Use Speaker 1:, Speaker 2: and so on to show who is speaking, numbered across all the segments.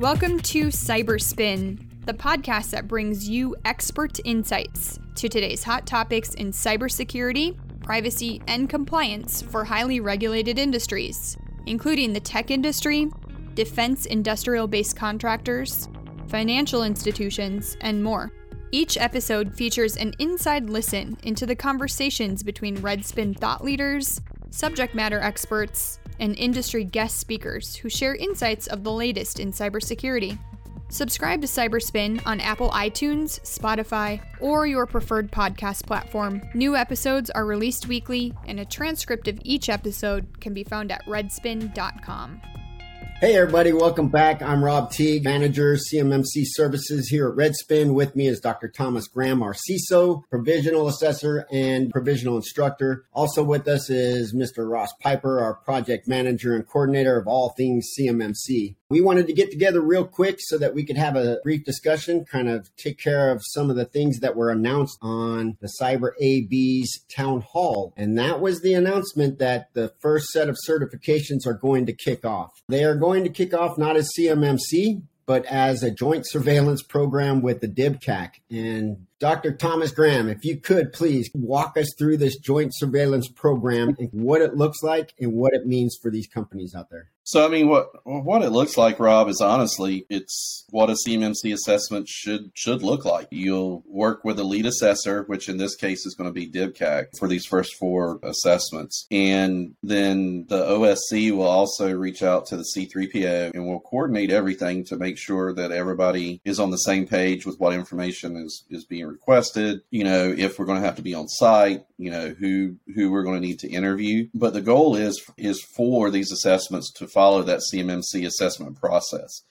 Speaker 1: Welcome to Cyberspin, the podcast that brings you expert insights to today's hot topics in cybersecurity, privacy, and compliance for highly regulated industries, including the tech industry, defense industrial based contractors, financial institutions, and more. Each episode features an inside listen into the conversations between Redspin thought leaders, subject matter experts, and industry guest speakers who share insights of the latest in cybersecurity. Subscribe to Cyberspin on Apple iTunes, Spotify, or your preferred podcast platform. New episodes are released weekly, and a transcript of each episode can be found at redspin.com.
Speaker 2: Hey, everybody, welcome back. I'm Rob Teague, manager, CMMC services here at Redspin. With me is Dr. Thomas Graham, our CISO, provisional assessor, and provisional instructor. Also with us is Mr. Ross Piper, our project manager and coordinator of all things CMMC. We wanted to get together real quick so that we could have a brief discussion, kind of take care of some of the things that were announced on the Cyber AB's town hall. And that was the announcement that the first set of certifications are going to kick off. They are going to kick off not as CMMC, but as a joint surveillance program with the DIBCAC. And Dr. Thomas Graham, if you could please walk us through this joint surveillance program and what it looks like and what it means for these companies out there.
Speaker 3: So, I mean, what what it looks like, Rob, is honestly, it's what a CMMC assessment should should look like. You'll work with a lead assessor, which in this case is going to be DIBCAC for these first four assessments, and then the OSC will also reach out to the C3PAO and will coordinate everything to make sure that everybody is on the same page with what information is is being requested. You know, if we're going to have to be on site, you know who who we're going to need to interview. But the goal is is for these assessments to follow that CMMC assessment process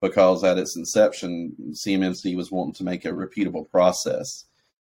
Speaker 3: because at its inception, CMMC was wanting to make a repeatable process.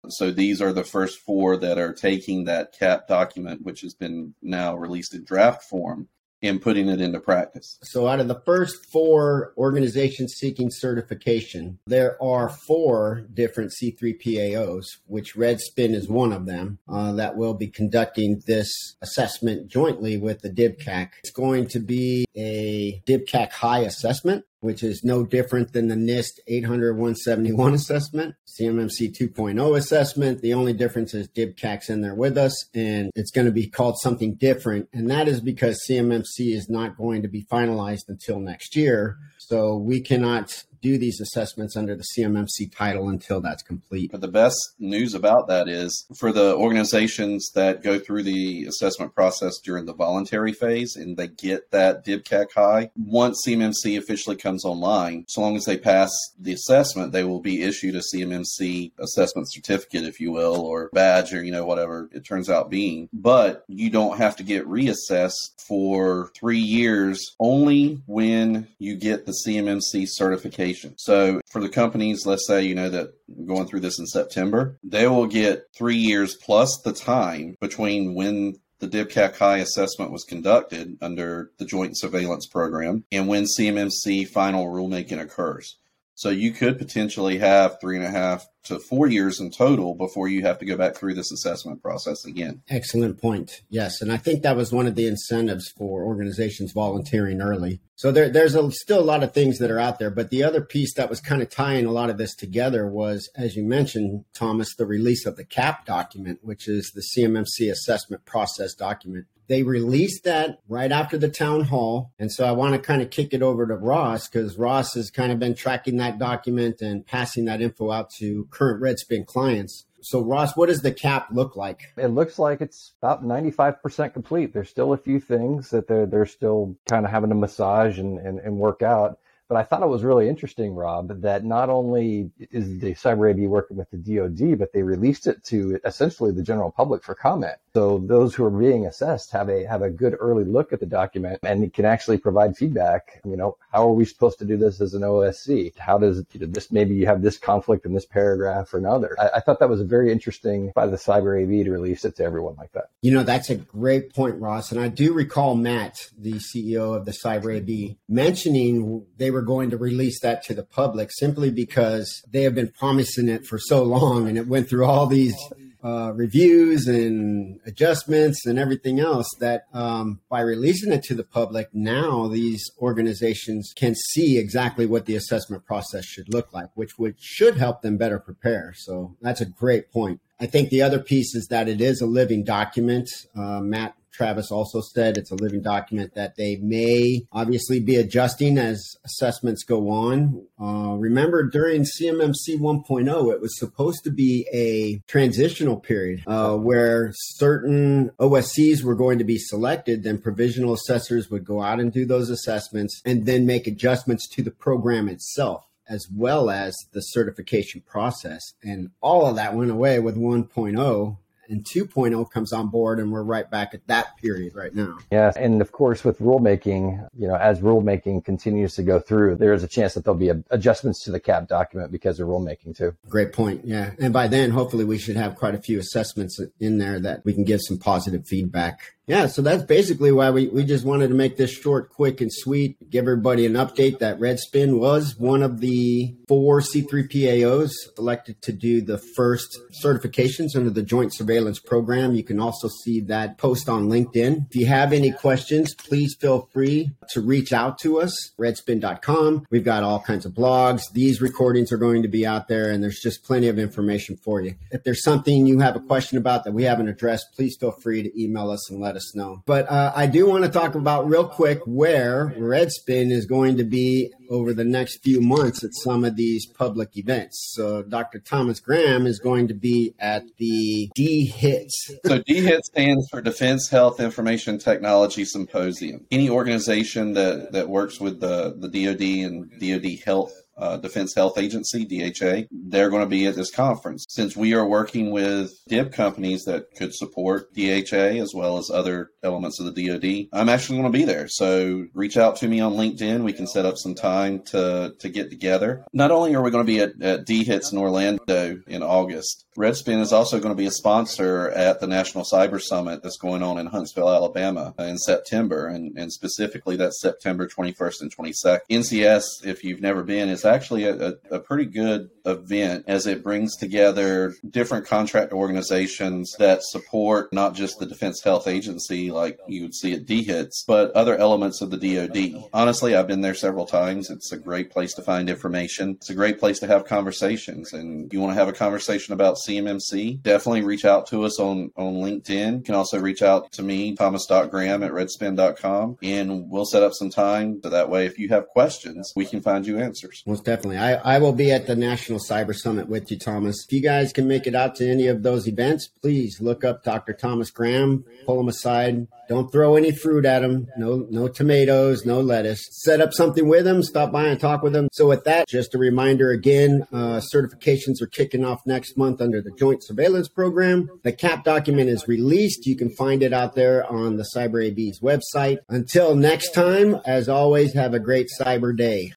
Speaker 3: So these are the first four that are taking that CAP document, which has been now released in draft form, and putting it into practice.
Speaker 2: So, out of the first four organizations seeking certification, there are four different C3PAOs, which Redspin is one of them, uh, that will be conducting this assessment jointly with the DIBCAC. It's going to be a DIBCAC high assessment which is no different than the NIST 800 171 assessment, CMMC 2.0 assessment. The only difference is DIBCAC's in there with us, and it's going to be called something different. And that is because CMMC is not going to be finalized until next year. So we cannot do these assessments under the CMMC title until that's complete.
Speaker 3: But the best news about that is for the organizations that go through the assessment process during the voluntary phase and they get that DIBCAC high, once CMMC officially comes online, so long as they pass the assessment, they will be issued a CMMC assessment certificate, if you will, or badge or, you know, whatever it turns out being. But you don't have to get reassessed for three years only when you get the CMMC certification so for the companies, let's say, you know, that going through this in September, they will get three years plus the time between when the DIBCAC high assessment was conducted under the Joint Surveillance Program and when CMMC final rulemaking occurs. So you could potentially have three and a half to four years in total before you have to go back through this assessment process again.
Speaker 2: Excellent point. Yes. And I think that was one of the incentives for organizations volunteering early. So there, there's a, still a lot of things that are out there. But the other piece that was kind of tying a lot of this together was, as you mentioned, Thomas, the release of the CAP document, which is the CMMC assessment process document. They released that right after the town hall. And so I want to kind of kick it over to Ross because Ross has kind of been tracking that document and passing that info out to current Redspin clients. So, Ross, what does the cap look like?
Speaker 4: It looks like it's about 95% complete. There's still a few things that they're, they're still kind of having to massage and, and, and work out. But I thought it was really interesting, Rob, that not only is the Cyber AB working with the DoD, but they released it to essentially the general public for comment. So those who are being assessed have a have a good early look at the document and can actually provide feedback. You know, how are we supposed to do this as an OSC? How does you know, this maybe you have this conflict in this paragraph or another? I, I thought that was a very interesting by the Cyber AB to release it to everyone like that.
Speaker 2: You know, that's a great point, Ross. And I do recall Matt, the CEO of the Cyber AB, mentioning they were going to release that to the public simply because they have been promising it for so long and it went through all these uh, reviews and adjustments and everything else that um, by releasing it to the public, now these organizations can see exactly what the assessment process should look like, which would should help them better prepare. So that's a great point. I think the other piece is that it is a living document. Uh, Matt Travis also said it's a living document that they may obviously be adjusting as assessments go on. Uh, remember, during CMMC 1.0, it was supposed to be a transitional period uh, where certain OSCs were going to be selected, then provisional assessors would go out and do those assessments and then make adjustments to the program itself as well as the certification process. And all of that went away with 1.0 and 2.0 comes on board and we're right back at that period right now.
Speaker 4: Yes. And of course, with rulemaking, you know, as rulemaking continues to go through, there is a chance that there'll be adjustments to the CAP document because of rulemaking too.
Speaker 2: Great point. Yeah. And by then, hopefully we should have quite a few assessments in there that we can give some positive feedback yeah, so that's basically why we, we just wanted to make this short, quick, and sweet. Give everybody an update that Redspin was one of the four C3PAOs elected to do the first certifications under the Joint Surveillance Program. You can also see that post on LinkedIn. If you have any questions, please feel free to reach out to us, redspin.com. We've got all kinds of blogs. These recordings are going to be out there, and there's just plenty of information for you. If there's something you have a question about that we haven't addressed, please feel free to email us and let us us know. But uh, I do want to talk about real quick where Redspin is going to be over the next few months at some of these public events. So Dr. Thomas Graham is going to be at the DHITS.
Speaker 3: so DHIT stands for Defense Health Information Technology Symposium. Any organization that, that works with the, the DoD and DoD Health uh, Defense Health Agency, DHA. They're going to be at this conference. Since we are working with DIB companies that could support DHA as well as other elements of the DoD, I'm actually going to be there. So reach out to me on LinkedIn. We can set up some time to, to get together. Not only are we going to be at, at DHITS in Orlando in August, Redspin is also going to be a sponsor at the National Cyber Summit that's going on in Huntsville, Alabama in September. And, and specifically, that's September 21st and 22nd. NCS, if you've never been, is actually a, a, pretty good event as it brings together different contract organizations that support not just the Defense Health Agency like you would see at DHITS, but other elements of the DoD. Honestly, I've been there several times. It's a great place to find information. It's a great place to have conversations. And you want to have a conversation about CMMC, definitely reach out to us on, on LinkedIn. You can also reach out to me, thomas.graham at redspin.com, and we'll set up some time so that way if you have questions, we can find you answers.
Speaker 2: Most definitely. I, I will be at the National Cyber Summit with you, Thomas. If you guys can make it out to any of those events, please look up Dr. Thomas Graham, pull him aside. Don't throw any fruit at him. No, no tomatoes, no lettuce. Set up something with him. Stop by and talk with him. So with that, just a reminder again, uh, certifications are kicking off next month under the Joint Surveillance Program. The CAP document is released. You can find it out there on the Cyber AB's website. Until next time, as always, have a great cyber day.